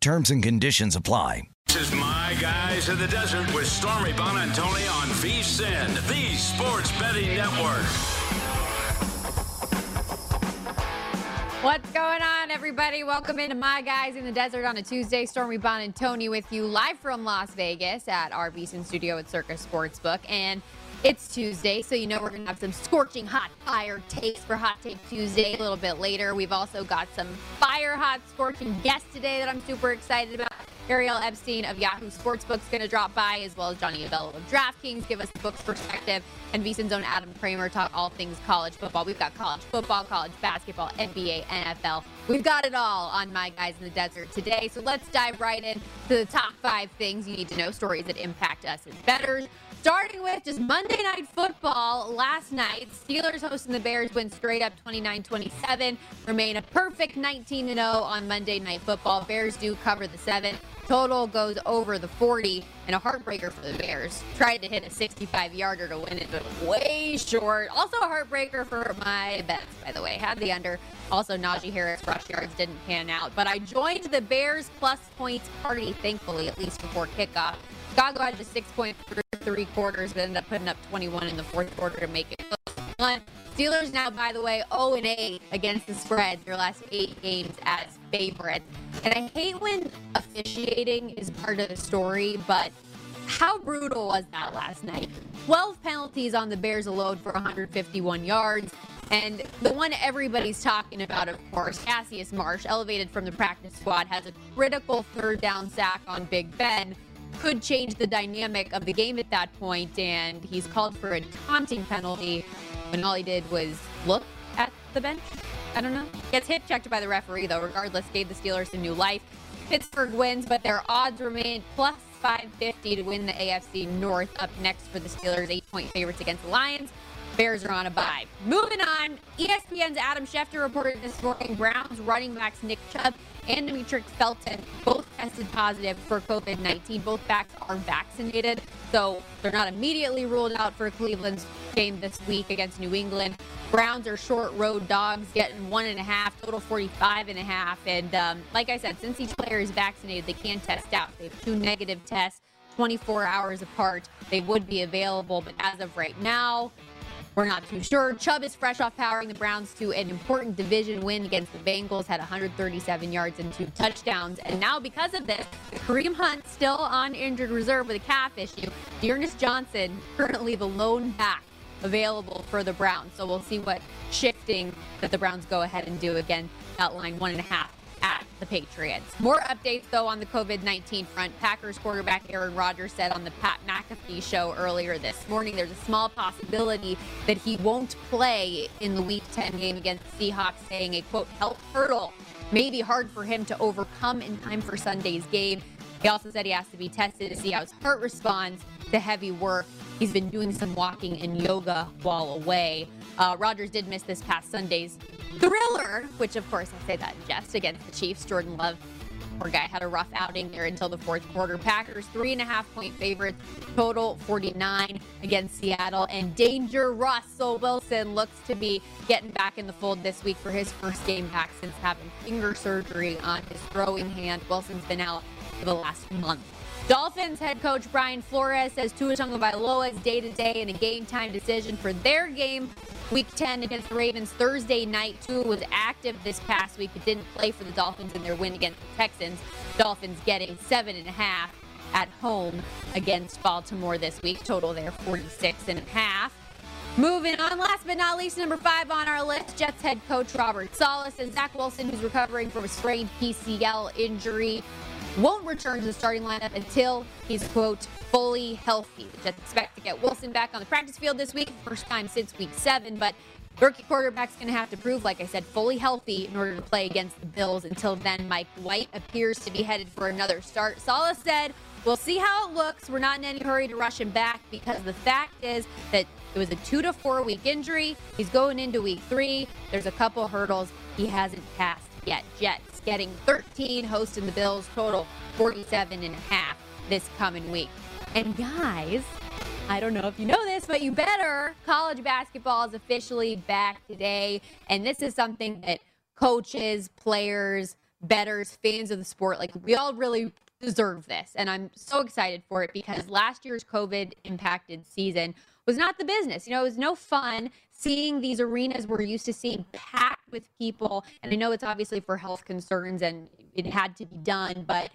Terms and conditions apply. This is My Guys in the Desert with Stormy Buonantony on VSIN, the Sports Betting Network. What's going on, everybody? Welcome into My Guys in the Desert on a Tuesday. Stormy Buonantony with you live from Las Vegas at our VSIN studio at Circus Sportsbook. And it's Tuesday, so you know we're going to have some scorching hot fire takes for Hot Take Tuesday a little bit later. We've also got some fire hot scorching guests today that I'm super excited about. Ariel Epstein of Yahoo Sportsbook is going to drop by, as well as Johnny Avello of DraftKings, give us the book's perspective, and VSIN's own Adam Kramer talk all things college football. We've got college football, college basketball, NBA, NFL. We've got it all on My Guys in the Desert today. So let's dive right in to the top five things you need to know, stories that impact us as bettors. Starting with just Monday Night Football last night, Steelers hosting the Bears win straight up 29 27, remain a perfect 19 0 on Monday Night Football. Bears do cover the seven. Total goes over the 40 and a heartbreaker for the Bears. Tried to hit a 65 yarder to win it, but way short. Also a heartbreaker for my bets, by the way. Had the under. Also, Najee Harris rush yards didn't pan out. But I joined the Bears plus points party, thankfully, at least before kickoff. Chicago had just six three quarters, but ended up putting up 21 in the fourth quarter to make it One. Steelers now, by the way, 0 and 8 against the spread their last eight games as favorites. And I hate when officiating is part of the story, but how brutal was that last night? 12 penalties on the Bears alone for 151 yards. And the one everybody's talking about, of course, Cassius Marsh, elevated from the practice squad, has a critical third down sack on Big Ben could change the dynamic of the game at that point, and he's called for a taunting penalty when all he did was look at the bench. I don't know. Gets hit checked by the referee, though. Regardless, gave the Steelers a new life. Pittsburgh wins, but their odds remain plus 550 to win the AFC North. Up next for the Steelers, eight point favorites against the Lions. Bears are on a bye. Moving on, ESPN's Adam Schefter reported this morning Browns running backs Nick Chubb and Demetric Felton both tested positive for COVID 19. Both backs are vaccinated, so they're not immediately ruled out for Cleveland's game this week against New England. Browns are short road dogs, getting one and a half, total 45 and a half. And um, like I said, since each player is vaccinated, they can test out. They have two negative tests. 24 hours apart, they would be available. But as of right now, we're not too sure. Chubb is fresh off powering the Browns to an important division win against the Bengals, had 137 yards and two touchdowns. And now, because of this, Kareem Hunt still on injured reserve with a calf issue. D'Ernest Johnson, currently the lone back available for the Browns. So we'll see what shifting that the Browns go ahead and do again. That line one and a half at the Patriots. More updates, though, on the COVID 19 front. Packers quarterback Aaron Rodgers said on the Pat McAfee show earlier this morning there's a small possibility that he won't play in the Week 10 game against the Seahawks, saying a quote, health hurdle may be hard for him to overcome in time for Sunday's game. He also said he has to be tested to see how his heart responds to heavy work. He's been doing some walking and yoga while away. Uh, Rodgers did miss this past Sunday's thriller, which of course I say that in jest against the Chiefs. Jordan Love, poor guy, had a rough outing there until the fourth quarter. Packers three and a half point favorites, total 49 against Seattle. And danger Russell Wilson looks to be getting back in the fold this week for his first game back since having finger surgery on his throwing hand. Wilson's been out for the last month. Dolphins head coach Brian Flores says Tua Tagovailoa is day to day in a game time decision for their game Week 10 against the Ravens Thursday night. Tua was active this past week, but didn't play for the Dolphins in their win against the Texans. Dolphins getting seven and a half at home against Baltimore this week. Total there 46 and a half. Moving on, last but not least, number five on our list, Jets head coach Robert Saleh and Zach Wilson, who's recovering from a sprained PCL injury, won't return to the starting lineup until he's, quote, fully healthy. The Jets expect to get Wilson back on the practice field this week, first time since week seven, but rookie quarterback's going to have to prove, like I said, fully healthy in order to play against the Bills. Until then, Mike White appears to be headed for another start. Saleh said, We'll see how it looks. We're not in any hurry to rush him back because the fact is that it was a two to four week injury. He's going into week three. There's a couple hurdles he hasn't passed yet. Jets getting 13, hosting the Bills, total 47 and a half this coming week. And guys, I don't know if you know this, but you better. College basketball is officially back today. And this is something that coaches, players, betters, fans of the sport, like we all really deserve this. And I'm so excited for it because last year's COVID impacted season was not the business. You know, it was no fun seeing these arenas we're used to seeing packed with people. And I know it's obviously for health concerns and it had to be done, but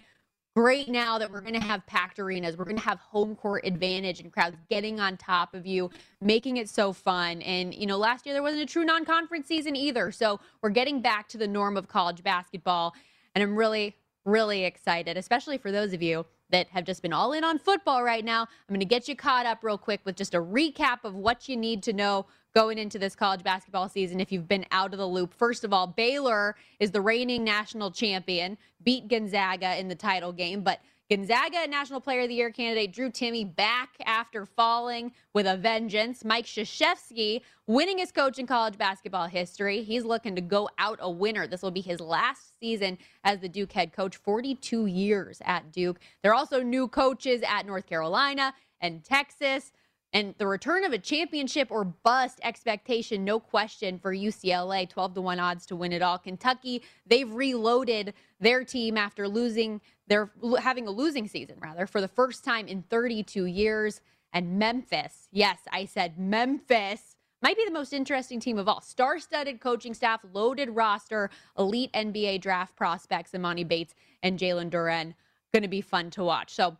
great now that we're going to have packed arenas. We're going to have home court advantage and crowds getting on top of you, making it so fun. And, you know, last year there wasn't a true non conference season either. So we're getting back to the norm of college basketball. And I'm really, really excited, especially for those of you that have just been all in on football right now. I'm going to get you caught up real quick with just a recap of what you need to know going into this college basketball season if you've been out of the loop. First of all, Baylor is the reigning national champion, beat Gonzaga in the title game, but Gonzaga National Player of the Year candidate Drew Timme back after falling with a vengeance. Mike Krzyzewski winning his coach in college basketball history. He's looking to go out a winner. This will be his last season as the Duke head coach, 42 years at Duke. There are also new coaches at North Carolina and Texas. And the return of a championship or bust expectation, no question, for UCLA, 12 to 1 odds to win it all. Kentucky, they've reloaded their team after losing, they're having a losing season, rather, for the first time in 32 years. And Memphis, yes, I said Memphis, might be the most interesting team of all. Star studded coaching staff, loaded roster, elite NBA draft prospects, Emoni Bates and Jalen Duren. Going to be fun to watch. So,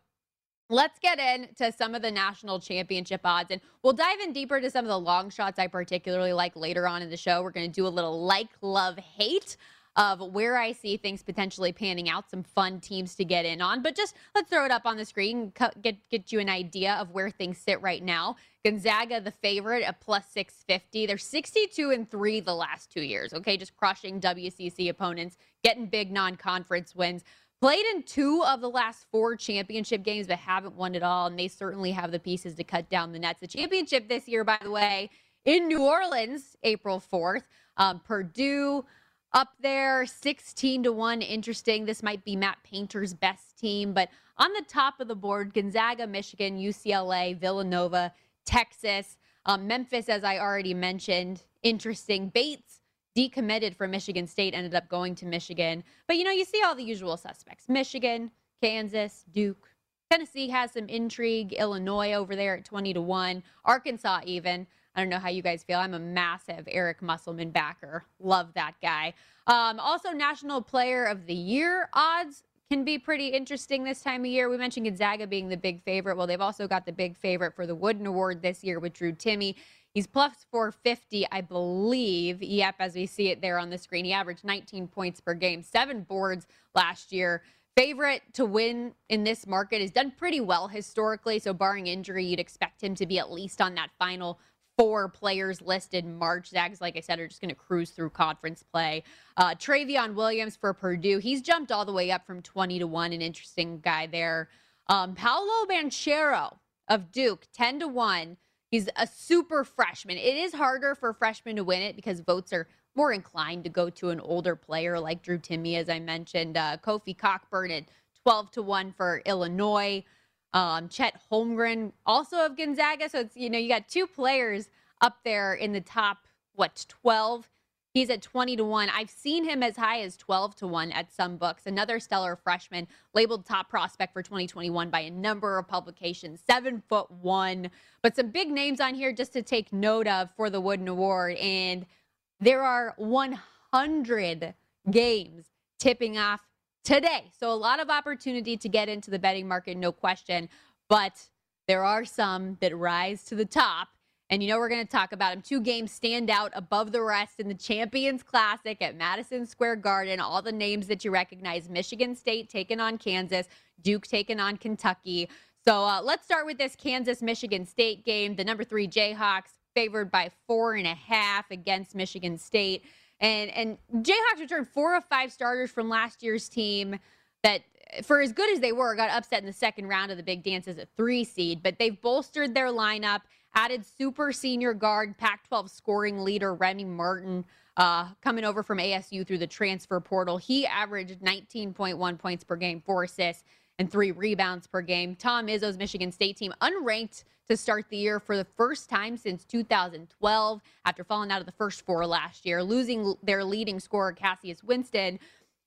Let's get into some of the national championship odds, and we'll dive in deeper to some of the long shots I particularly like later on in the show. We're going to do a little like, love, hate of where I see things potentially panning out, some fun teams to get in on. But just let's throw it up on the screen, get get you an idea of where things sit right now. Gonzaga, the favorite at plus 650. They're 62 and 3 the last two years. Okay, just crushing WCC opponents, getting big non conference wins. Played in two of the last four championship games, but haven't won it all. And they certainly have the pieces to cut down the nets. The championship this year, by the way, in New Orleans, April 4th. Um, Purdue up there, 16 to 1. Interesting. This might be Matt Painter's best team. But on the top of the board, Gonzaga, Michigan, UCLA, Villanova, Texas, um, Memphis, as I already mentioned. Interesting. Bates decommitted from Michigan State, ended up going to Michigan. But you know, you see all the usual suspects Michigan, Kansas, Duke. Tennessee has some intrigue. Illinois over there at 20 to 1. Arkansas, even. I don't know how you guys feel. I'm a massive Eric Musselman backer. Love that guy. Um, also, National Player of the Year odds can be pretty interesting this time of year. We mentioned Gonzaga being the big favorite. Well, they've also got the big favorite for the Wooden Award this year with Drew Timme. He's plus 450, I believe. Yep, as we see it there on the screen. He averaged 19 points per game, seven boards last year. Favorite to win in this market has done pretty well historically. So, barring injury, you'd expect him to be at least on that final four players listed March. Zags, like I said, are just going to cruise through conference play. Uh, Trevion Williams for Purdue. He's jumped all the way up from 20 to 1. An interesting guy there. Um, Paolo Banchero of Duke, 10 to 1. He's a super freshman. It is harder for freshmen to win it because votes are more inclined to go to an older player like Drew Timme, as I mentioned. Uh, Kofi Cockburn at 12 to 1 for Illinois. Um, Chet Holmgren, also of Gonzaga. So it's, you know, you got two players up there in the top, what, 12 He's at 20 to 1. I've seen him as high as 12 to 1 at some books. Another stellar freshman, labeled top prospect for 2021 by a number of publications, seven foot one. But some big names on here just to take note of for the Wooden Award. And there are 100 games tipping off today. So a lot of opportunity to get into the betting market, no question. But there are some that rise to the top and you know, we're going to talk about him. Two games stand out above the rest in the Champions Classic at Madison Square Garden. All the names that you recognize Michigan State taking on Kansas, Duke taking on Kentucky. So uh, let's start with this Kansas Michigan State game. The number three Jayhawks favored by four and a half against Michigan State. And and Jayhawks returned four of five starters from last year's team that for as good as they were, got upset in the second round of the big dance as a three seed, but they've bolstered their lineup, added super senior guard, Pac 12 scoring leader Remy Martin. Uh, coming over from ASU through the transfer portal. He averaged 19.1 points per game, four assists, and three rebounds per game. Tom Izzo's Michigan State team unranked to start the year for the first time since 2012 after falling out of the first four last year, losing their leading scorer, Cassius Winston.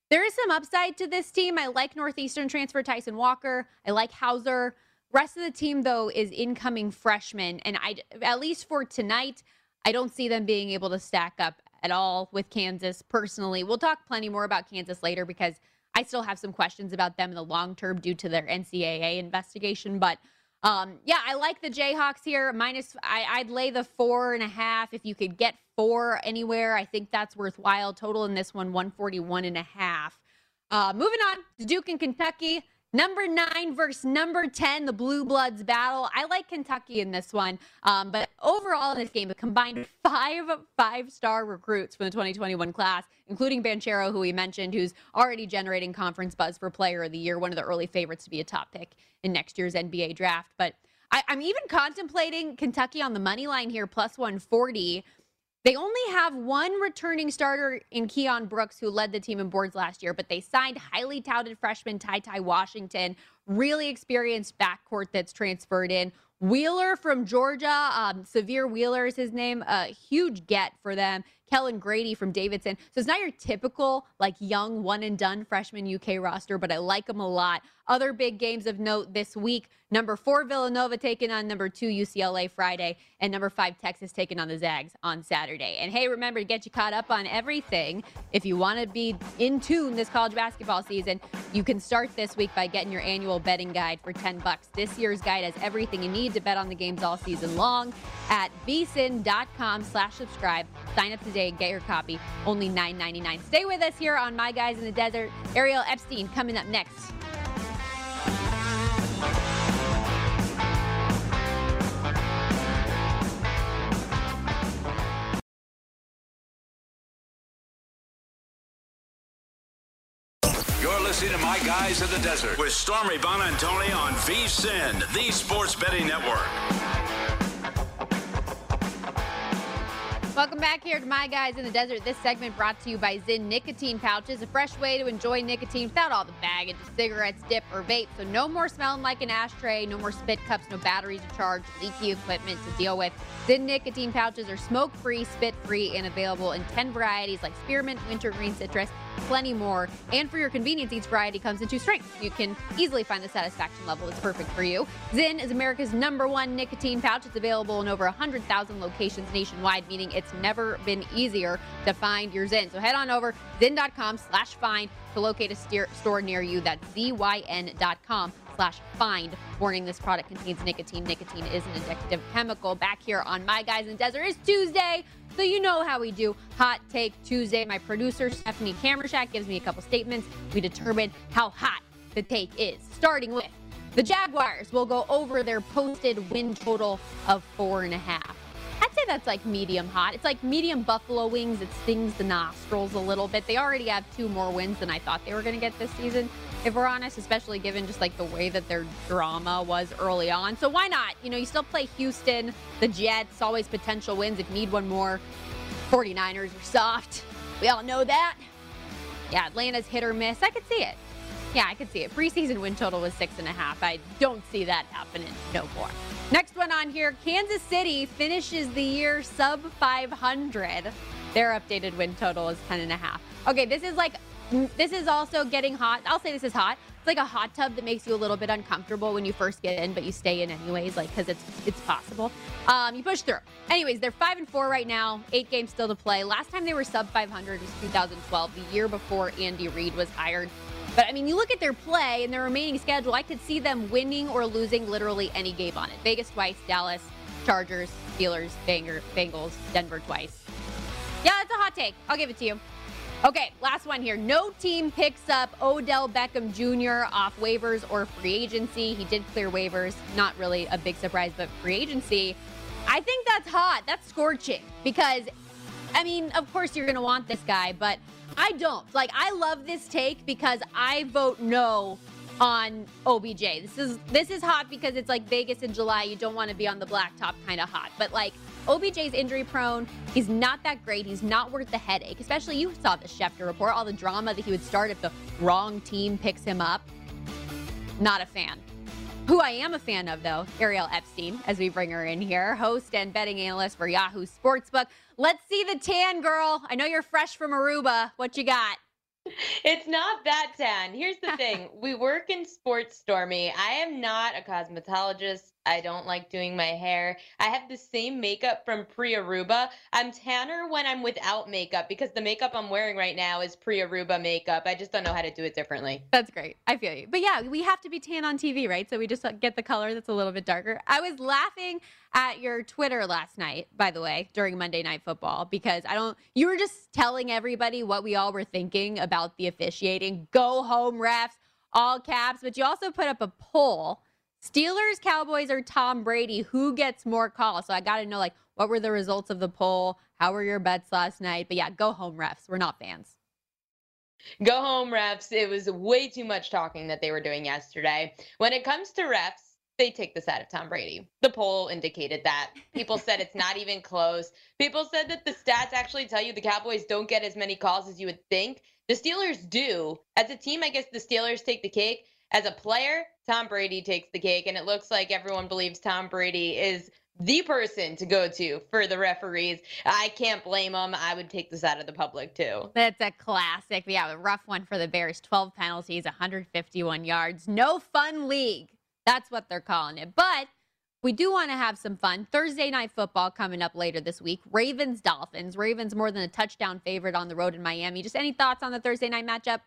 There is some upside to this team. I like Northeastern transfer Tyson Walker. I like Hauser. Rest of the team, though, is incoming freshmen. And I, at least for tonight, I don't see them being able to stack up at all with Kansas personally. We'll talk plenty more about Kansas later because I still have some questions about them in the long term due to their NCAA investigation. But um, yeah, I like the Jayhawks here. Minus, I, would lay the four and a half. If you could get four anywhere, I think that's worthwhile. Total in this one, 141 and a half. Uh, moving on to Duke and Kentucky. Number nine versus number 10, the Blue Bloods battle. I like Kentucky in this one. Um, but overall in this game, a combined five five star recruits from the 2021 class, including Banchero, who we mentioned, who's already generating conference buzz for player of the year, one of the early favorites to be a top pick in next year's NBA draft. But I, I'm even contemplating Kentucky on the money line here, plus 140. They only have one returning starter in Keion Brooks, who led the team in boards last year, but they signed highly touted freshman Ty Ty Washington, really experienced backcourt that's transferred in. Wheeler from Georgia, um, Sahvir Wheeler is his name, a huge get for them. Kellan Grady from Davidson. So it's not your typical like young one and done freshman UK roster, but I like them a lot. Other big games of note this week number four, Villanova taking on number two, UCLA Friday, and number five, Texas taking on the Zags on Saturday. And hey, remember to get you caught up on everything. If you want to be in tune this college basketball season, you can start this week by getting your annual betting guide for 10 bucks. This year's guide has everything you need to bet on the games all season long at vsin.com slash subscribe. Sign up today and get your copy. Only $9.99. Stay with us here on My Guys in the Desert. Ariel Epstein coming up next. You're listening to My Guys in the Desert with Stormy Buonantony on VSIN, the Sports Betting Network. Welcome back here to My Guys in the Desert. This segment brought to you by Zyn Nicotine Pouches, a fresh way to enjoy nicotine without all the baggage of cigarettes, dip, or vape. So no more smelling like an ashtray, no more spit cups, no batteries to charge, leaky equipment to deal with. Zyn Nicotine Pouches are smoke-free, spit-free, and available in 10 varieties like spearmint, wintergreen, citrus, plenty more. And for your convenience, each variety comes in two strengths. You can easily find the satisfaction level that's perfect for you. Zyn is America's number one nicotine pouch. It's available in over 100,000 locations nationwide, meaning it's never been easier to find your Zyn. So head on over zyn.com slash find to locate a steer- store near you. That's zyn.com slash find. Warning, this product contains nicotine. Nicotine is an addictive chemical. Back here on My Guys in Desert is Tuesday. So you know how we do Hot Take Tuesday. My producer, Stephanie Camershak, gives me a couple statements. We determine how hot the take is. Starting with the Jaguars will go over their posted win total of four and a half. I'd say that's like medium hot. It's like medium buffalo wings. It stings the nostrils a little bit. They already have two more wins than I thought they were going to get this season if we're honest, especially given just like the way that their drama was early on. So why not? You know, you still play Houston, the Jets, always potential wins if you need one more. 49ers are soft. We all know that. Yeah, Atlanta's hit or miss. I could see it. Yeah, I could see it. Preseason win total was six and a half. I don't see that happening no more. Next one on here Kansas City finishes the year sub 500. Their updated win total is 10 and a half. Okay, this is like this is also getting hot. I'll say this is hot. It's like a hot tub that makes you a little bit uncomfortable when you first get in, but you stay in anyways, like because it's it's possible. Um, you push through. Anyways, they're five and four right now. Eight games still to play. Last time they were sub 500 was 2012, the year before Andy Reid was hired. But I mean, you look at their play and their remaining schedule. I could see them winning or losing literally any game on it. Vegas twice, Dallas, Chargers, Steelers, Banger, Bengals, Denver twice. Yeah, that's a hot take. I'll give it to you. Okay, last one here. No team picks up Odell Beckham Jr. off waivers or free agency. He did clear waivers. Not really a big surprise, but free agency. I think that's hot. That's scorching because, I mean, of course you're going to want this guy, but I don't. Like, I love this take because I vote no on OBJ. This is this is hot because it's like Vegas in July. You don't want to be on the blacktop kind of hot. But like OBJ's injury prone. He's not that great. He's not worth the headache. Especially you saw the Schefter report, all the drama that he would start if the wrong team picks him up. Not a fan. Who I am a fan of, though, Ariel Epstein, as we bring her in here, host and betting analyst for Yahoo Sportsbook. Let's see the tan girl. I know you're fresh from Aruba. What you got? It's not that tan. Here's the thing we work in sports, Stormy. I am not a cosmetologist. I don't like doing my hair. I have the same makeup from pre Aruba. I'm tanner when I'm without makeup because the makeup I'm wearing right now is pre Aruba makeup. I just don't know how to do it differently. That's great. I feel you. But yeah, we have to be tan on TV, right? So we just uh, get the color that's a little bit darker. I was laughing at your Twitter last night, by the way, during Monday Night Football, because I don't, you were just telling everybody what we all were thinking about the officiating. Go home, refs, all caps. But you also put up a poll Steelers, Cowboys, or Tom Brady? Who gets more calls? So I got to know, like, what were the results of the poll? How were your bets last night? But yeah, go home, refs. We're not fans. Go home, refs. It was way too much talking that they were doing yesterday. When it comes to refs, they take the side of Tom Brady. The poll indicated that. People said it's not even close. People said that the stats actually tell you the Cowboys don't get as many calls as you would think. The Steelers do. As a team, I guess the Steelers take the cake. As a player, Tom Brady takes the cake, and it looks like everyone believes Tom Brady is the person to go to for the referees. I can't blame them. I would take this out of the public too. That's a classic. Yeah, a rough one for the Bears. 12 penalties, 151 yards. No fun league. That's what they're calling it. But we do want to have some fun. Thursday night football coming up later this week. Ravens Dolphins. Ravens more than a touchdown favorite on the road in Miami. Just any thoughts on the Thursday night matchup?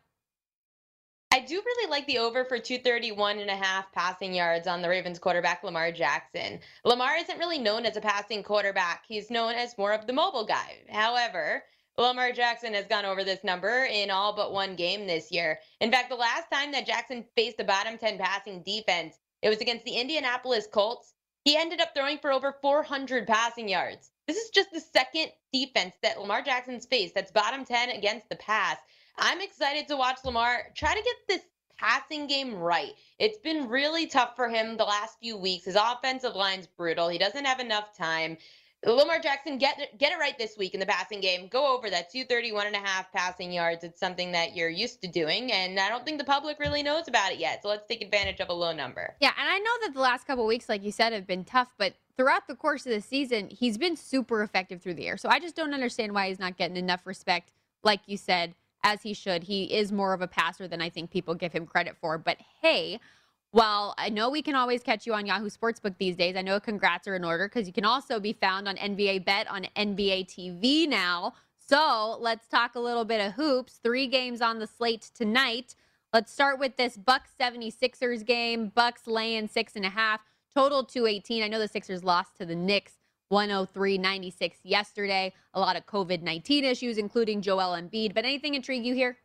I do really like the over for 231 and a half passing yards on the Ravens quarterback Lamar Jackson. Lamar isn't really known as a passing quarterback. He's known as more of the mobile guy. However, Lamar Jackson has gone over this number in all but one game this year. In fact, the last time that Jackson faced a bottom 10 passing defense, it was against the Indianapolis Colts. He ended up throwing for over 400 passing yards. This is just the second defense that Lamar Jackson's faced that's bottom 10 against the pass. I'm excited to watch Lamar try to get this passing game right. It's been really tough for him the last few weeks. His offensive line's brutal. He doesn't have enough time. Lamar Jackson, get get it right this week in the passing game. Go over that 231 and a half passing yards. It's something that you're used to doing, and I don't think the public really knows about it yet. So let's take advantage of a low number. Yeah, and I know that the last couple weeks, like you said, have been tough, but throughout the course of the season, he's been super effective through the air. So I just don't understand why he's not getting enough respect, like you said, as he should. He is more of a passer than I think people give him credit for. But hey, well, I know we can always catch you on Yahoo Sportsbook these days. I know congrats are in order because you can also be found on NBA Bet on NBA TV now. So let's talk a little bit of hoops. Three games on the slate tonight. Let's start with this Bucks 76ers game. Bucks laying six and a half, total 218. I know the Sixers lost to the Knicks 103 96 yesterday. A lot of COVID 19 issues, including Joel Embiid. But anything intrigue you here?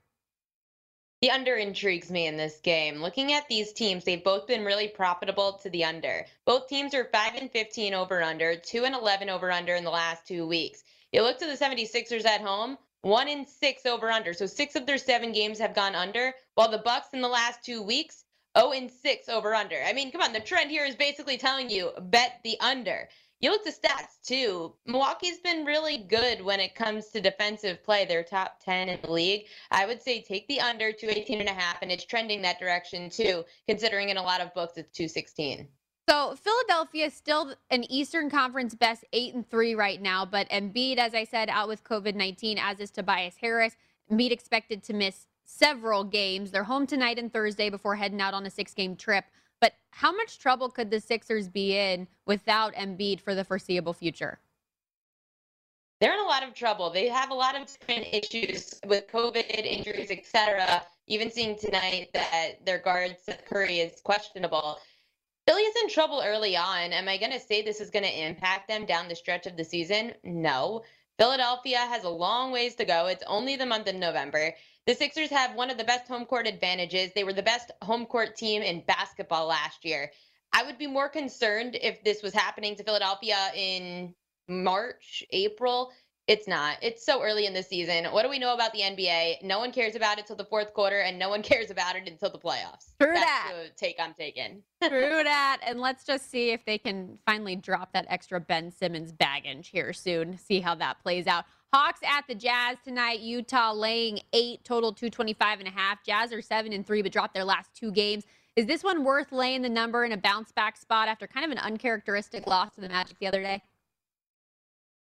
The under intrigues me in this game. Looking at these teams, they've both been really profitable to the under. Both teams are 5 and 15 over under, 2 and 11 over under in the last two weeks. You look to the 76ers at home, 1 and 6 over under. So 6 of their 7 games have gone under, while the Bucks in the last 2 weeks 0 and 6 over under. I mean, come on, the trend here is basically telling you bet the under. You look at the stats too. Milwaukee's been really good when it comes to defensive play. They're top 10 in the league. I would say take the under 218 and a half, and it's trending that direction too, considering in a lot of books it's 216. So Philadelphia is still an Eastern Conference best eight and three right now, but Embiid, as I said, out with COVID nineteen, as is Tobias Harris. Embiid expected to miss several games. They're home tonight and Thursday before heading out on a six game trip. But how much trouble could the Sixers be in without Embiid for the foreseeable future? They're in a lot of trouble. They have a lot of different issues with COVID, injuries, etc. Even seeing tonight that their guard Seth Curry is questionable. Philly is in trouble early on. Am I going to say this is going to impact them down the stretch of the season? No. Philadelphia has a long ways to go. It's only the month of November. The Sixers have one of the best home court advantages. They were the best home court team in basketball last year. I would be more concerned if this was happening to Philadelphia in March, April. It's not. It's so early in the season. What do we know about the NBA? No one cares about it till the fourth quarter, and no one cares about it until the playoffs. True That's that. the take I'm taking. True that. And let's just see if they can finally drop that extra Ben Simmons baggage here soon. See how that plays out. Hawks at the Jazz tonight. Utah laying eight, total 225 and a half. Jazz are seven and three, but dropped their last two games. Is this one worth laying the number in a bounce back spot after kind of an uncharacteristic loss to the Magic the other day?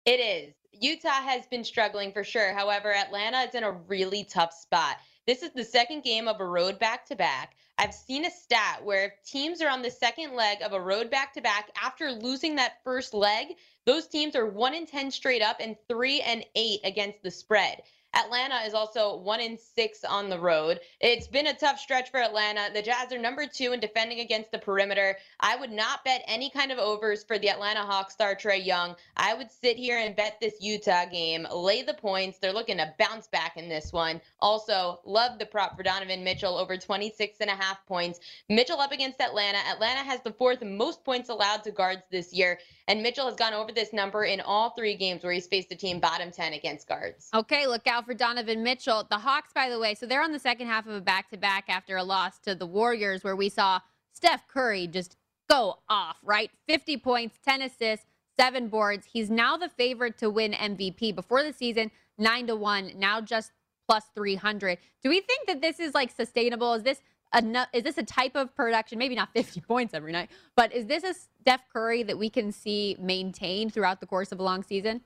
It is. Utah has been struggling for sure. However, Atlanta is in a really tough spot. This is the second game of a road back to back. I've seen a stat where if teams are on the second leg of a road back to back after losing that first leg, those teams are 1 in 10 straight up and 3 and 8 against the spread. Atlanta is also one in six on the road. It's been a tough stretch for Atlanta. The Jazz are number two in defending against the perimeter. I would not bet any kind of overs for the Atlanta Hawks star Trae Young. I would sit here and bet this Utah game, lay the points. They're looking to bounce back in this one. Also, love the prop for Donovan Mitchell over 26 and a half points. Mitchell up against Atlanta. Atlanta has the fourth most points allowed to guards this year, and Mitchell has gone over this number in all three games where he's faced a team bottom 10 against guards. Okay, look out for Donovan Mitchell. The Hawks, by the way, so they're on the second half of a back to back after a loss to the Warriors, where we saw Steph Curry just go off, right? 50 points, 10 assists, seven boards. He's now the favorite to win MVP. Before the season, nine to one, now just plus 300. Do we think that this is like sustainable? Is this a, is this a type of production? Maybe not 50 points every night, but is this a Steph Curry that we can see maintained throughout the course of a long season?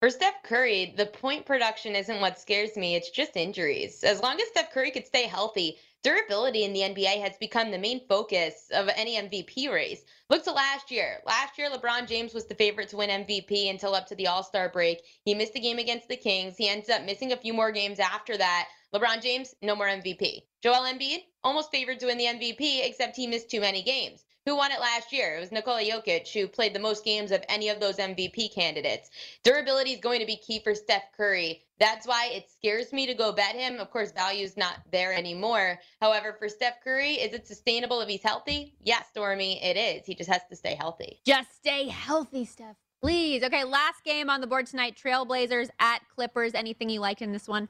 For Steph Curry, the point production isn't what scares me. It's just injuries. As long as Steph Curry could stay healthy, durability in the NBA has become the main focus of any MVP race. Look to last year. Last year, LeBron James was the favorite to win MVP until up to the All Star break. He missed a game against the Kings. He ends up missing a few more games after that. LeBron James, no more MVP. Joel Embiid, almost favored to win the MVP, except he missed too many games. Who won it last year? It was Nikola Jokic, who played the most games of any of those MVP candidates. Durability is going to be key for Steph Curry. That's why it scares me to go bet him. Of course, value's not there anymore. However, for Steph Curry, is it sustainable if he's healthy? Yes, Stormy, it is. He just has to stay healthy. Just stay healthy, Steph. Please. Okay, last game on the board tonight Trailblazers at Clippers. Anything you liked in this one?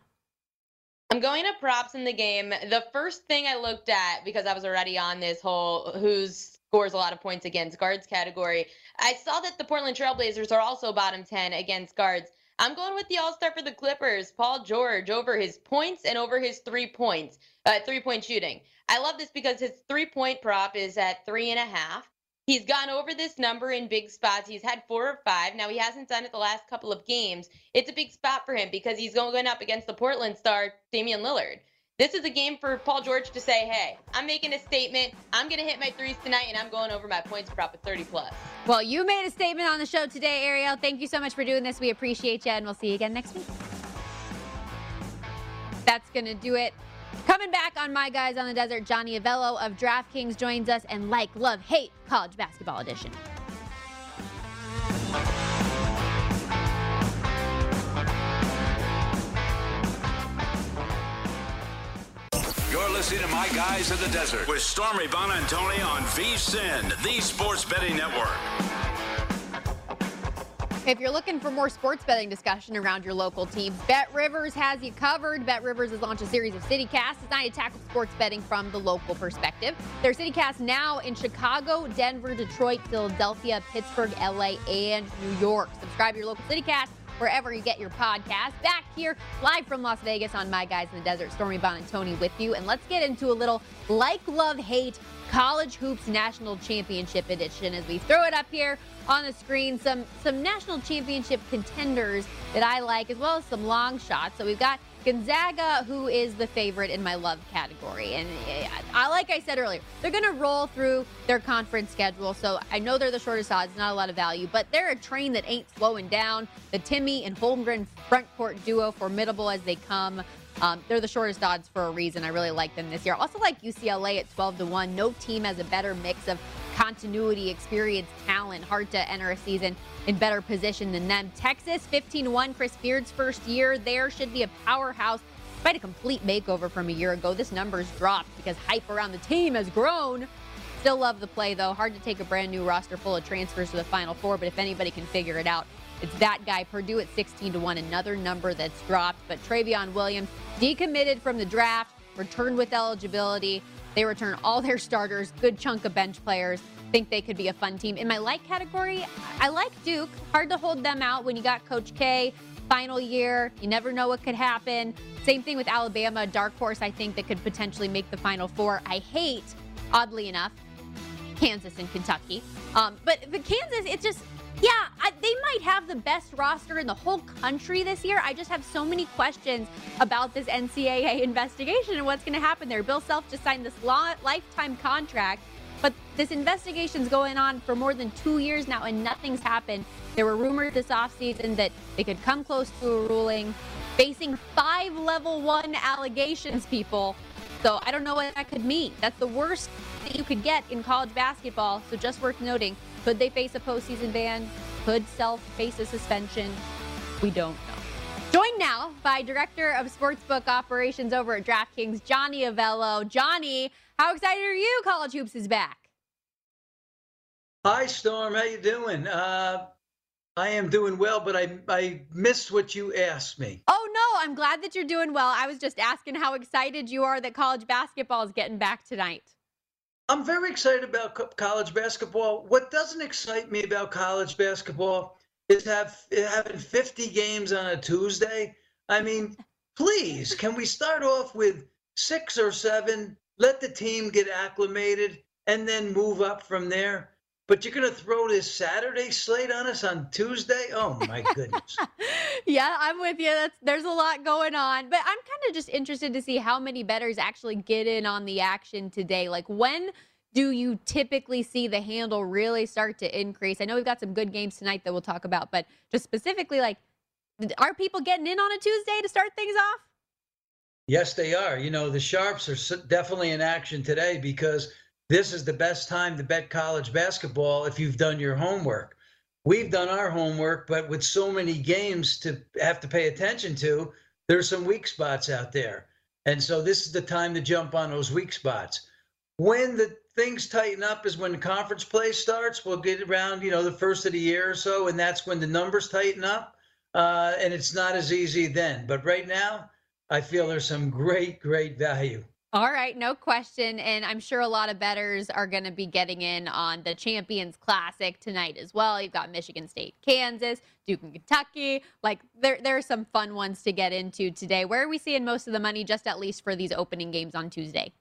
I'm going to props in the game. The first thing I looked at, because I was already on this whole who's scores a lot of points against guards category. I saw that the Portland Trailblazers are also bottom 10 against guards. I'm going with the All Star for the Clippers, Paul George, over his points and over his three points, uh, three point shooting. I love this because his three point prop is at three and a half. He's gone over this number in big spots. He's had four or five. Now he hasn't done it the last couple of games. It's a big spot for him because he's going up against the Portland star Damian Lillard. This is a game for Paul George to say, hey, I'm making a statement. I'm going to hit my threes tonight, and I'm going over my points prop at 30 plus. Well, you made a statement on the show today, Ariel. Thank you so much for doing this. We appreciate you, and we'll see you again next week. That's going to do it. Coming back on My Guys on the Desert, Johnny Avello of DraftKings joins us and Like, Love, Hate College Basketball Edition. You're listening to My Guys in the Desert with Stormy Buonantony on VSIN, the Sports Betting Network. If you're looking for more sports betting discussion around your local team, Bet Rivers has you covered. Bet Rivers has launched a series of CityCasts designed to tackle sports betting from the local perspective. Their CityCast now in Chicago, Denver, Detroit, Philadelphia, Pittsburgh, LA, and New York. Subscribe to your local CityCast wherever you get your podcast. Back here, live from Las Vegas on My Guys in the Desert, Stormy Buonantony with you. And let's get into a little like, love, hate College Hoops National Championship Edition as we throw it up here on the screen. Some some national championship contenders that I like, as well as some long shots. So we've got Gonzaga, who is the favorite in my love category. And I, like I said earlier, they're going to roll through their conference schedule. So I know they're the shortest odds, not a lot of value, but they're a train that ain't slowing down. The Timme and Holmgren front court duo, formidable as they come. Um, they're the shortest odds for a reason. I really like them this year. Also like UCLA at 12 to 1. No team has a better mix of continuity, experience, talent. Hard to enter a season in better position than them. Texas 15 1. Chris Beard's first year there should be a powerhouse. Despite a complete makeover from a year ago, this number's dropped because hype around the team has grown. Still love the play, though. Hard to take a brand new roster full of transfers to the Final Four, but if anybody can figure it out, it's that guy. Purdue at 16 to 1, another number that's dropped. But Trevion Williams decommitted from the draft, returned with eligibility. They return all their starters, good chunk of bench players. Think they could be a fun team. In my like category, I like Duke. Hard to hold them out when you got Coach K, final year. You never know what could happen. Same thing with Alabama, dark horse, I think, that could potentially make the Final Four. I hate, oddly enough, Kansas and Kentucky. Um, but the Kansas, it's just, yeah, I, they might have the best roster in the whole country this year. I just have so many questions about this NCAA investigation and what's going to happen there. Bill Self just signed this lifetime contract, but this investigation's going on for more than two years now, and nothing's happened. There were rumors this offseason that they could come close to a ruling, facing five level one allegations, people. So I don't know what that could mean. That's the worst that you could get in college basketball. So just worth noting. Could they face a postseason ban? Could Self face a suspension? We don't know. Joined now by Director of Sportsbook Operations over at DraftKings, Johnny Avello. Johnny, how excited are you? College hoops is back. Hi, Storm. How you doing? Uh, I am doing well, but I I missed what you asked me. Oh no, I'm glad that you're doing well. I was just asking how excited you are that college basketball is getting back tonight. I'm very excited about college basketball. What doesn't excite me about college basketball is have having 50 games on a Tuesday. I mean, please, can we start off with six or seven? Let the team get acclimated and then move up from there. But you're going to throw this Saturday slate on us on Tuesday? Oh my goodness. yeah, I'm with you. That's there's a lot going on, but I'm kind of just interested to see how many bettors actually get in on the action today. Like when do you typically see the handle really start to increase? I know we've got some good games tonight that we'll talk about, but just specifically like are people getting in on a Tuesday to start things off? Yes, they are. You know, the Sharps are definitely in action today because this is the best time to bet college basketball if you've done your homework. We've done our homework, but with so many games to have to pay attention to, there's some weak spots out there. And so this is the time to jump on those weak spots. When the things tighten up is when the conference play starts. We'll get around, you know, the first of the year or so, and that's when the numbers tighten up. Uh, and it's not as easy then. But right now, I feel there's some great, great value. All right, no question. And I'm sure a lot of bettors are going to be getting in on the Champions Classic tonight as well. You've got Michigan State, Kansas, Duke and Kentucky. Like there, there are some fun ones to get into today. Where are we seeing most of the money, just at least for these opening games on Tuesday?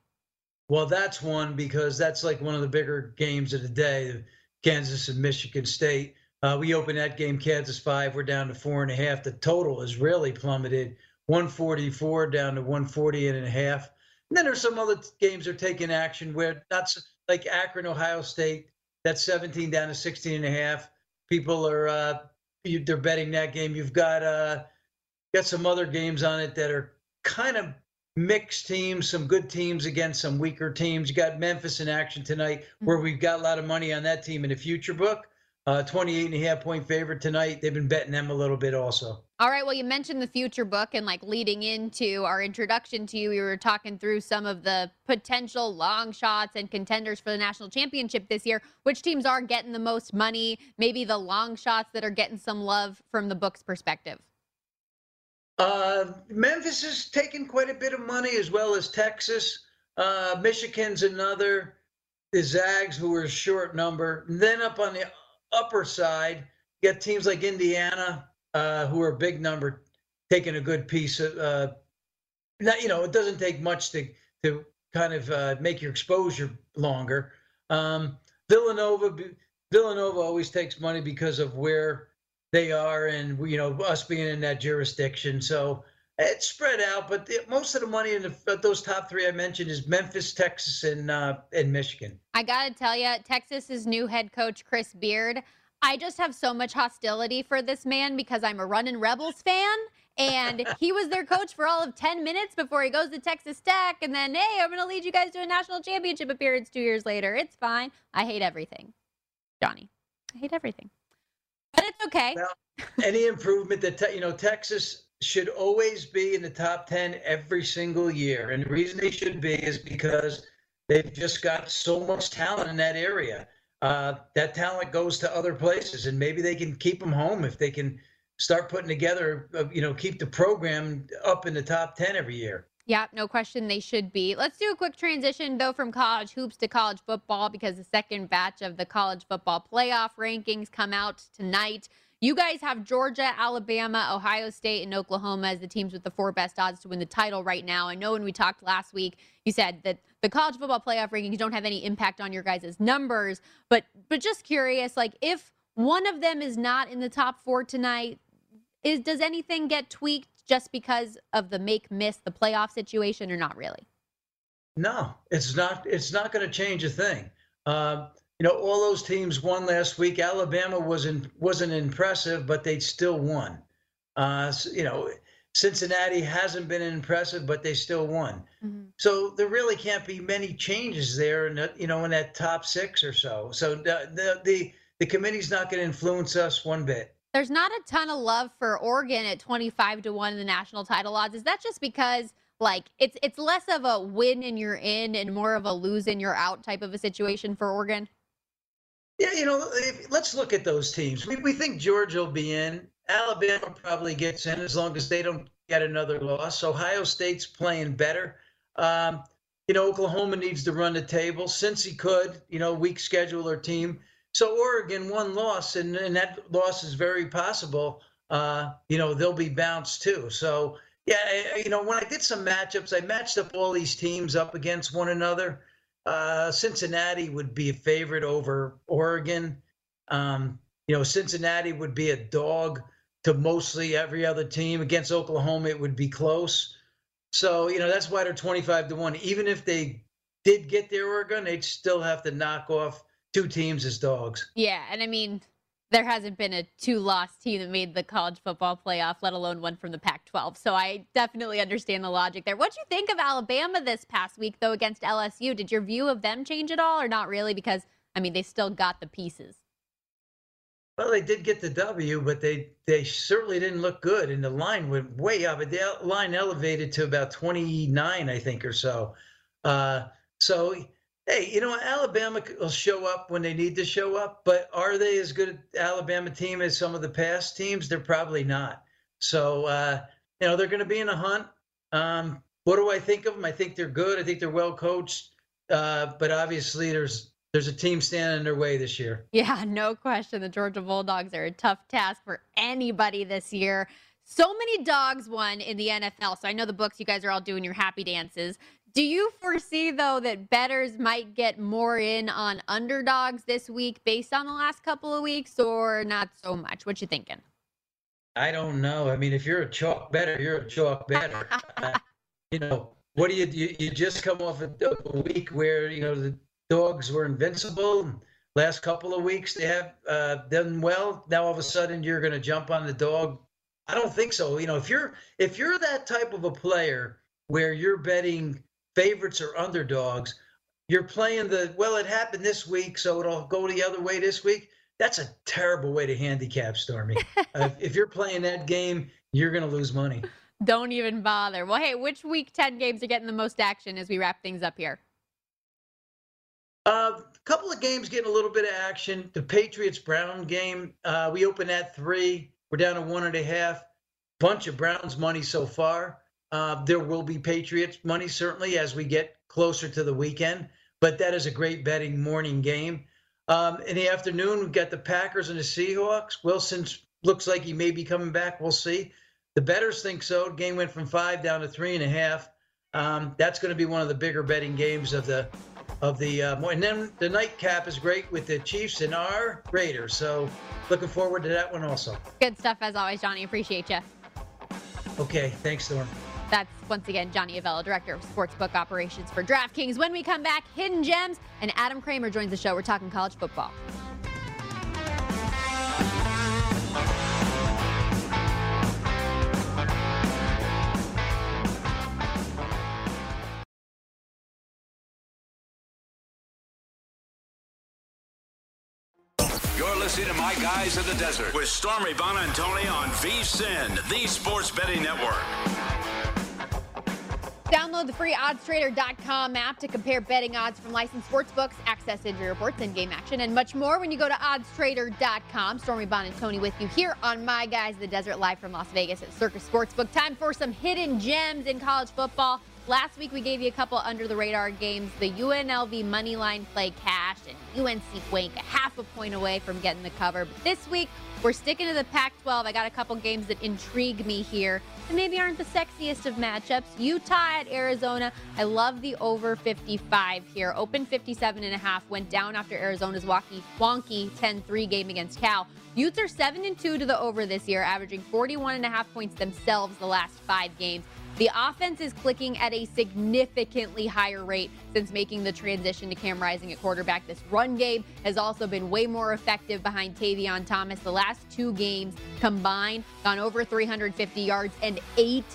Well, that's one because that's like one of the bigger games of the day Kansas and Michigan State. Uh, we opened that game, Kansas five. We're down to four and a half. The total has really plummeted 144 down to 140 and a half. And then there's some other games are taking action where that's like Akron, Ohio State. That's 17 down to 16 and a half. People are uh, they're betting that game. You've got uh, got some other games on it that are kind of mixed teams, some good teams against some weaker teams. You got Memphis in action tonight, where mm-hmm. we've got a lot of money on that team in the future book. Uh, 28 and a half point favorite tonight. They've been betting them a little bit also. All right. Well, you mentioned the future book and like leading into our introduction to you, we were talking through some of the potential long shots and contenders for the national championship this year. Which teams are getting the most money? Maybe the long shots that are getting some love from the book's perspective. Uh, Memphis is taking quite a bit of money as well as Texas. Uh, Michigan's another. The Zags, who are a short number. And then up on the upper side, you got teams like Indiana, uh, who are a big number, taking a good piece of. Uh, you know, it doesn't take much to to kind of uh, make your exposure longer. Um, Villanova, Villanova always takes money because of where they are, and you know us being in that jurisdiction. So it's spread out, but the, most of the money in the, those top three I mentioned is Memphis, Texas, and uh, and Michigan. I gotta tell you, Texas's new head coach Chris Beard. I just have so much hostility for this man because I'm a running Rebels fan. And he was their coach for all of 10 minutes before he goes to Texas Tech. And then, hey, I'm going to lead you guys to a national championship appearance two years later. It's fine. I hate everything. Johnny, I hate everything. But it's okay. Well, any improvement that, te- you know, Texas should always be in the top 10 every single year. And the reason they should be is because They've just got so much talent in that area. Uh, that talent goes to other places, and maybe they can keep them home if they can start putting together, uh, you know, keep the program up in the top 10 every year. Yeah, no question they should be. Let's do a quick transition, though, from college hoops to college football because the second batch of the college football playoff rankings come out tonight. You guys have Georgia, Alabama, Ohio State, and Oklahoma as the teams with the four best odds to win the title right now. I know when we talked last week, you said that the college football playoff rankings don't have any impact on your guys' numbers, but but just curious, like if one of them is not in the top four tonight, is does anything get tweaked just because of the make miss the playoff situation or not really? No, it's not. It's not going to change a thing. Uh, you know, all those teams won last week. Alabama wasn't wasn't impressive, but they still won. Uh, you know, Cincinnati hasn't been impressive, but they still won. Mm-hmm. So there really can't be many changes there, in the, you know, in that top six or so. So the the the, the committee's not going to influence us one bit. There's not a ton of love for Oregon at 25 to 1 in the national title odds. Is that just because like it's it's less of a win and you're in and more of a lose and you're out type of a situation for Oregon? Yeah, you know, if, let's look at those teams. We, we think Georgia will be in. Alabama probably gets in as long as they don't get another loss. Ohio State's playing better. Um, you know, Oklahoma needs to run the table. Since he could, you know, weak schedule or team. So Oregon one loss, and, and that loss is very possible. Uh, you know, they'll be bounced too. So yeah, I, you know, when I did some matchups, I matched up all these teams up against one another. Uh, Cincinnati would be a favorite over Oregon. Um, you know, Cincinnati would be a dog to mostly every other team. Against Oklahoma, it would be close. So, you know, that's why they're 25 to 1. Even if they did get there, Oregon, they'd still have to knock off two teams as dogs. Yeah, and I mean, there hasn't been a two loss team that made the college football playoff, let alone one from the Pac 12. So I definitely understand the logic there. What do you think of Alabama this past week, though, against LSU? Did your view of them change at all, or not really? Because, I mean, they still got the pieces. Well, they did get the W, but they they certainly didn't look good, and the line went way up. The line elevated to about 29, I think, or so. Uh, so hey, you know, Alabama will show up when they need to show up, but are they as good at Alabama team as some of the past teams? They're probably not. So, uh, you know, they're going to be in a hunt. Um, what do I think of them? I think they're good. I think they're well coached. Uh, but obviously, there's there's a team standing in their way this year. Yeah, no question. The Georgia Bulldogs are a tough task for anybody this year. So many dogs won in the NFL. So I know the books you guys are all doing your happy dances. Do you foresee though that betters might get more in on underdogs this week based on the last couple of weeks, or not so much? What you thinking? I don't know. I mean, if you're a chalk better, you're a chalk better. uh, you know, what do you, you you just come off a, a, week where you know the dogs were invincible. Last couple of weeks they have uh, done well. Now all of a sudden you're going to jump on the dog. I don't think so. You know, if you're if you're that type of a player where you're betting favorites or underdogs. You're playing the well, it happened this week, so it'll go the other way this week. That's a terrible way to handicap, Stormy. uh, if you're playing that game, you're going to lose money. Don't even bother. Well, hey, which week 10 games are getting the most action as we wrap things up here? A uh, couple of games getting a little bit of action. The Patriots Brown game, uh, we open at three. We're down to one and a half. Bunch of Browns money so far. Uh, there will be Patriots money certainly as we get closer to the weekend, but that is a great betting morning game. Um, in the afternoon, we've got the Packers and the Seahawks. Wilson looks like he may be coming back. We'll see. The betters think so. Game went from five down to three and a half. Um, that's going to be one of the bigger betting games of the of the uh, and then the nightcap is great with the Chiefs and our Raiders. So looking forward to that one also. Good stuff as always, Johnny. Appreciate you. Okay, thanks, Storm. That's once again Johnny Avello, Director of Sportsbook Operations for DraftKings. When we come back, Hidden Gems, and Adam Kramer joins the show. We're talking college football. You're listening to My Guys in the Desert with Stormy Buonantony on VSIN, the Sports Betting Network. Download the free oddstrader.com app to compare betting odds from licensed sports books, access injury reports, and game action, and much more when you go to oddstrader.com. Stormy Buonantony with you here on My Guys the Desert live from Las Vegas at Circus Sportsbook. Time for some hidden gems in college football. Last week we gave you a couple under the radar games. The UNLV money line play cash and UNC Wink a half a point away from getting the cover. But this week we're sticking to the Pac 12. I got a couple games that intrigue me here and maybe aren't the sexiest of matchups. Utah at Arizona. I love the over 55 here. Open 57 and a half. Went down after Arizona's wonky, wonky 10-3 game against Cal. Utes are 7 and 2 to the over this year, averaging 41 and a half points themselves the last five games. The offense is clicking at a significantly higher rate since making the transition to Cam Rising at quarterback. This run game has also been way more effective behind Tavion Thomas. The last two games combined gone over 350 yards and eight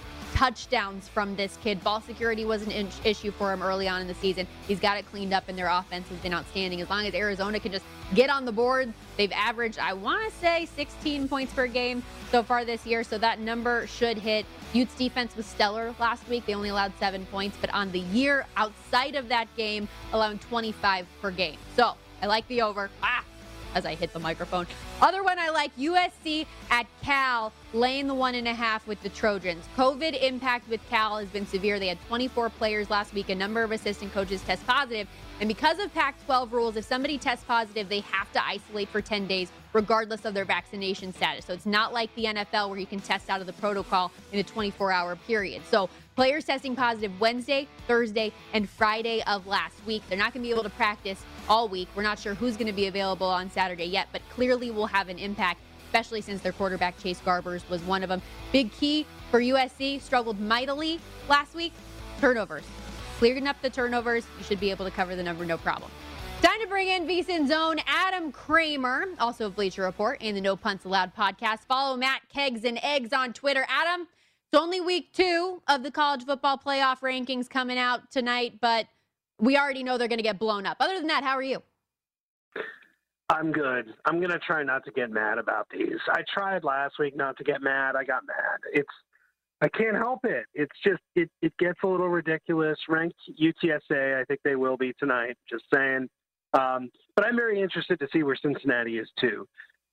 touchdowns from this kid. Ball security was an issue for him early on in the season. He's got it cleaned up, and their offense has been outstanding. As long as Arizona can just get on the board, they've averaged, I want to say, 16 points per game so far this year. So that number should hit. Utes defense was stellar last week. They only allowed seven points, but on the year outside of that game, allowing 25 per game. So I like the over. Ah, as I hit the microphone. Other one I like USC at Cal, laying the one and a half with the Trojans. COVID impact with Cal has been severe. They had 24 players last week. A number of assistant coaches test positive. And because of Pac 12 rules, if somebody tests positive, they have to isolate for 10 days, regardless of their vaccination status. So it's not like the NFL where you can test out of the protocol in a 24 hour period. So players testing positive Wednesday, Thursday, and Friday of last week. They're not going to be able to practice all week. We're not sure who's going to be available on Saturday yet, but clearly will have an impact, especially since their quarterback Chase Garbers was one of them. Big key for USC, struggled mightily last week. Turnovers. Clearing up the turnovers, you should be able to cover the number no problem. Time to bring in VSIN's own Adam Kramer, also of Bleacher Report and the No Punts Allowed podcast. Follow Matt Kegs and Eggs on Twitter. Adam, it's only week two of the college football playoff rankings coming out tonight, but we already know they're going to get blown up. Other than that, how are you? I'm good. I'm going to try not to get mad about these. I tried last week not to get mad. I got mad. It's I can't help it. It's just it it gets a little ridiculous. Ranked UTSA, I think they will be tonight. Just saying. Um, but I'm very interested to see where Cincinnati is too.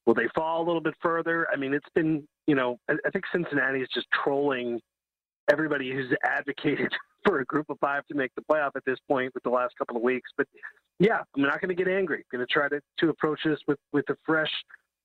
Will they fall a little bit further? I mean, it's been you know I, I think Cincinnati is just trolling everybody who's advocated for a group of five to make the playoff at this point with the last couple of weeks. But yeah, I'm not going to get angry. I'm going to try to, to approach this with, with a fresh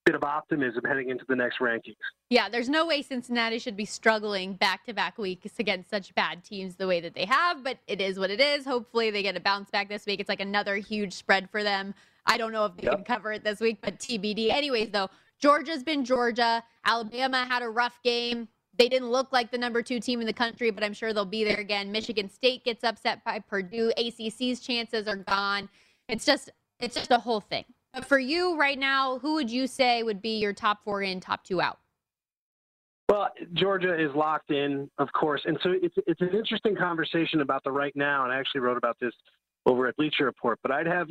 bit of optimism heading into the next rankings. Yeah, there's no way Cincinnati should be struggling back to back weeks against such bad teams the way that they have, but it is what it is. Hopefully they get a bounce back this week. It's like another huge spread for them. I don't know if they yep. can cover it this week, but TBD. Anyways, though, Georgia's been Georgia. Alabama had a rough game. They didn't look like the number two team in the country, but I'm sure they'll be there again. Michigan State gets upset by Purdue. ACC's chances are gone. It's just, it's just a whole thing. But for you right now, who would you say would be your top four in, top two out? Well, Georgia is locked in, of course, and so it's it's an interesting conversation about the right now. And I actually wrote about this over at Bleacher Report. But I'd have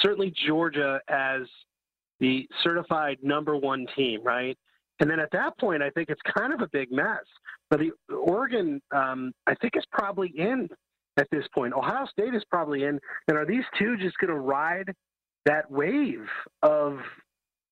certainly Georgia as the certified number one team, right? And then at that point, I think it's kind of a big mess. But the Oregon, um, I think, is probably in at this point. Ohio State is probably in. And are these two just going to ride that wave of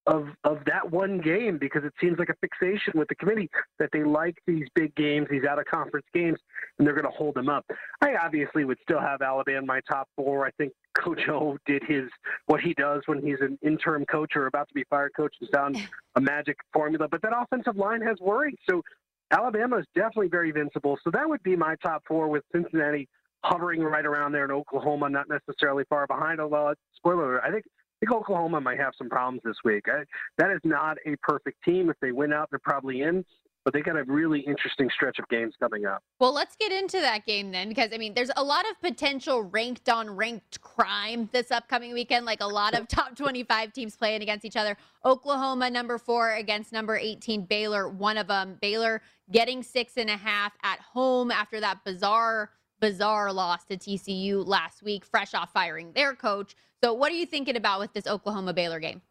of of that one game because it seems like a fixation with the committee that they like these big games, these out of conference games, and they're going to hold them up. I obviously would still have Alabama in my top four. I think Coach O did his what he does when he's an interim coach or about to be fired coach and found a magic formula. But that offensive line has worried. So Alabama is definitely very invincible. So that would be my top four with Cincinnati hovering right around there in Oklahoma, not necessarily far behind. Although, uh, spoiler, I think I think Oklahoma might have some problems this week. I, that is not a perfect team. If they win out, they're probably in. But they got a really interesting stretch of games coming up. Well, let's get into that game then, because I mean, there's a lot of potential ranked on ranked crime this upcoming weekend. Like a lot of top 25 teams playing against each other. Oklahoma number four against number 18 Baylor. One of them, Baylor getting six and a half at home after that bizarre bizarre loss to TCU last week, fresh off firing their coach. So, what are you thinking about with this Oklahoma Baylor game?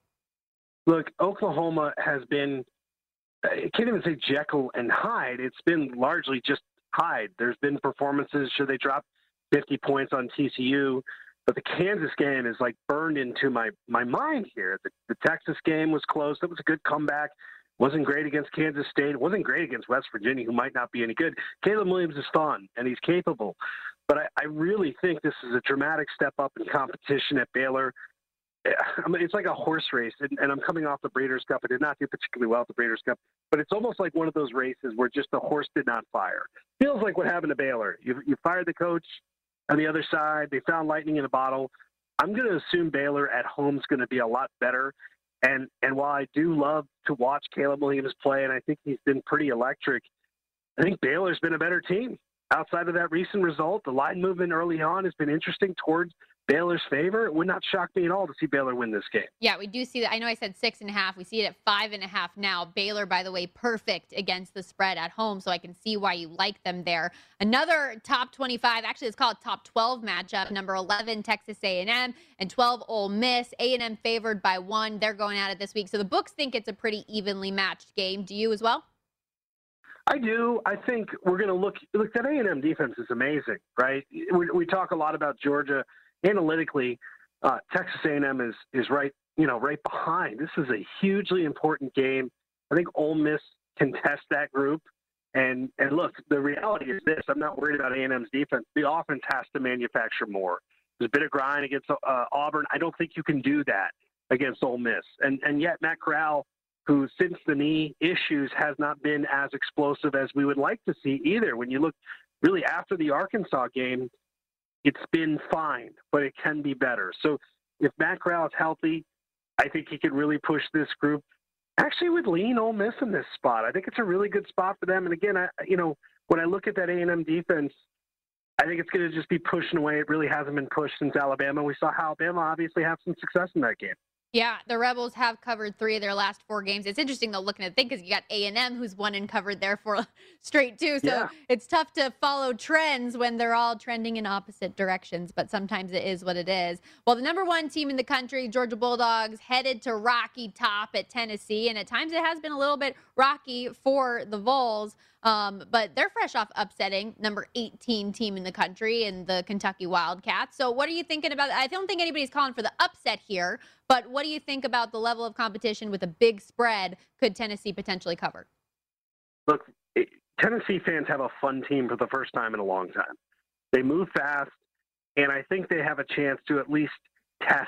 Look, Oklahoma has been, I can't even say Jekyll and Hyde. It's been largely just Hyde. There's been performances, should they drop 50 points on TCU, but the Kansas game is like burned into my my mind here. The, the Texas game was close. It was a good comeback. Wasn't great against Kansas State. Wasn't great against West Virginia, who might not be any good. Caleb Williams is fun and he's capable, but I, I really think this is a dramatic step up in competition at Baylor. Eh, I mean, it's like a horse race, and, and, I'm coming off the Breeders' Cup. I did not do particularly well at the Breeders' Cup, but it's almost like one of those races where just the horse did not fire. Feels like what happened to Baylor. You, you fired the coach on the other side. They found lightning in a bottle. I'm going to assume Baylor at home is going to be a lot better. And and while I do love to watch Caleb Williams play, and I think he's been pretty electric, I think Baylor's been a better team. Outside of that recent result, the line movement early on has been interesting towards Baylor's favor. It would not shock me at all to see Baylor win this game. Yeah, we do see that. I know I said six and a half. We see it at five and a half now. Baylor, by the way, perfect against the spread at home, so I can see why you like them there. Another top 25, actually, it's called top 12 matchup. Number 11, Texas A&M, and 12, Ole Miss. A&M favored by one. They're going at it this week, so the books think it's a pretty evenly matched game. Do you as well? I do. I think we're going to look. Look, that A&M defense is amazing, right? We, we talk a lot about Georgia analytically, uh, Texas A&M is is right, you know, right behind. This is a hugely important game. I think Ole Miss can test that group. And and look, the reality is this: I'm not worried about A&M's defense. The offense has to manufacture more. There's a bit of grind against uh, Auburn. I don't think you can do that against Ole Miss. And and yet Matt Corral, who since the knee issues has not been as explosive as we would like to see either. When you look really after the Arkansas game, it's been fine, but it can be better. So if Matt Corral is healthy, I think he could really push this group. Actually, would lean Ole Miss in this spot. I think it's a really good spot for them. And again, I you know when I look at that A&M defense, I think it's going to just be pushing away. It really hasn't been pushed since Alabama. We saw how Alabama obviously have some success in that game. Yeah, the Rebels have covered three of their last four games. It's interesting though looking at things because you got A and M who's won and covered there for straight too. So yeah. it's tough to follow trends when they're all trending in opposite directions. But sometimes it is what it is. Well, the number one team in the country, Georgia Bulldogs, headed to Rocky Top at Tennessee, and at times it has been a little bit rocky for the Vols. Um, but they're fresh off upsetting number 18 team in the country and the Kentucky Wildcats. So, what are you thinking about? I don't think anybody's calling for the upset here, but what do you think about the level of competition with a big spread? Could Tennessee potentially cover? Look, it, Tennessee fans have a fun team for the first time in a long time. They move fast, and I think they have a chance to at least test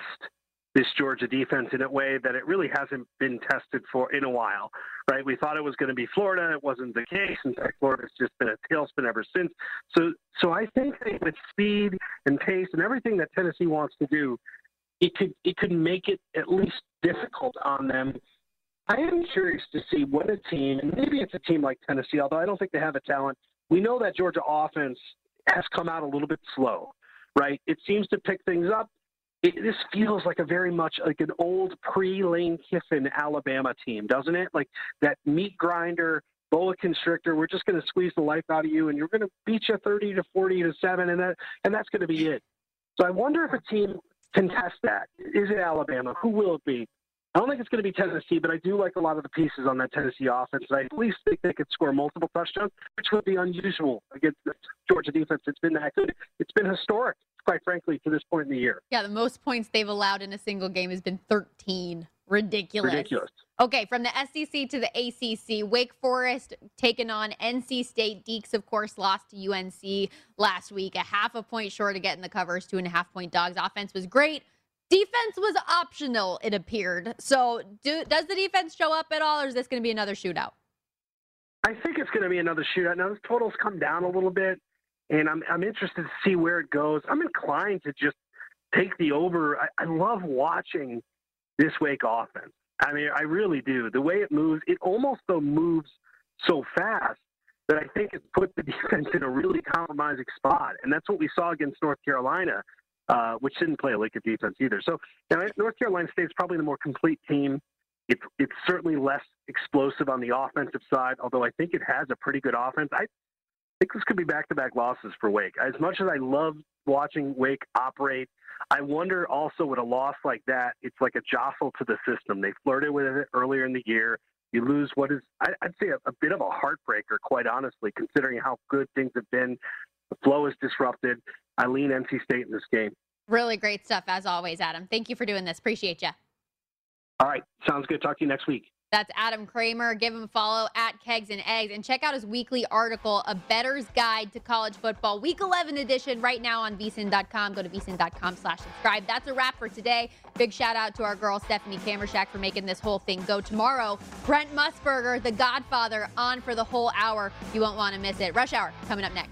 this Georgia defense in a way that it really hasn't been tested for in a while, right? We thought it was going to be Florida. It wasn't the case. In fact, Florida's just been a tailspin ever since. So, so I think that with speed and pace and everything that Tennessee wants to do, it could it could make it at least difficult on them. I am curious to see what a team, and maybe it's a team like Tennessee, although I don't think they have a talent. We know that Georgia offense has come out a little bit slow, right? It seems to pick things up it, this feels like a very much like an old pre-Lane Kiffin Alabama team, doesn't it? Like that meat grinder, boa constrictor. We're just going to squeeze the life out of you, and you're going to beat you 30 to 40 to seven, and that and that's going to be it. So I wonder if a team can test that. Is it Alabama? Who will it be? I don't think it's going to be Tennessee, but I do like a lot of the pieces on that Tennessee offense. And I at least think they could score multiple touchdowns, which would be unusual against the Georgia defense. It's been that good. It's been historic quite frankly, to this point in the year. Yeah, the most points they've allowed in a single game has been 13. Ridiculous. Ridiculous. Okay, from the SEC to the ACC, Wake Forest taking on NC State. Deacs, of course, lost to UNC last week. A half a point short of getting the covers, two and a half point dogs. Offense was great. Defense was optional, it appeared. So, do, does the defense show up at all, or is this going to be another shootout? I think it's going to be another shootout. Now, the totals come down a little bit and I'm I'm interested to see where it goes. I'm inclined to just take the over. I, I love watching this Wake offense. I mean, I really do. The way it moves, it almost though moves so fast that I think it put the defense in a really compromising spot, and that's what we saw against North Carolina, uh, which didn't play a lick of defense either. So, know, North Carolina State's probably the more complete team. It's it's certainly less explosive on the offensive side, although I think it has a pretty good offense. I think this could be back-to-back losses for Wake. As much as I love watching Wake operate, I wonder also with a loss like that, it's like a jostle to the system. They flirted with it earlier in the year. You lose what is, I'd say, a, a bit of a heartbreaker, quite honestly, considering how good things have been. The flow is disrupted. I lean NC State in this game. Really great stuff, as always, Adam. Thank you for doing this. Appreciate you. All right. Sounds good. Talk to you next week. That's Adam Kramer. Give him a follow at Kegs and Eggs and check out his weekly article, A Bettor's Guide to College Football, Week 11 edition, right now on vsin.com. Go to vsin.com slash subscribe. That's a wrap for today. Big shout out to our girl, Stephanie Kamershak, for making this whole thing go tomorrow. Brent Musburger, the godfather, on for the whole hour. You won't want to miss it. Rush Hour coming up next.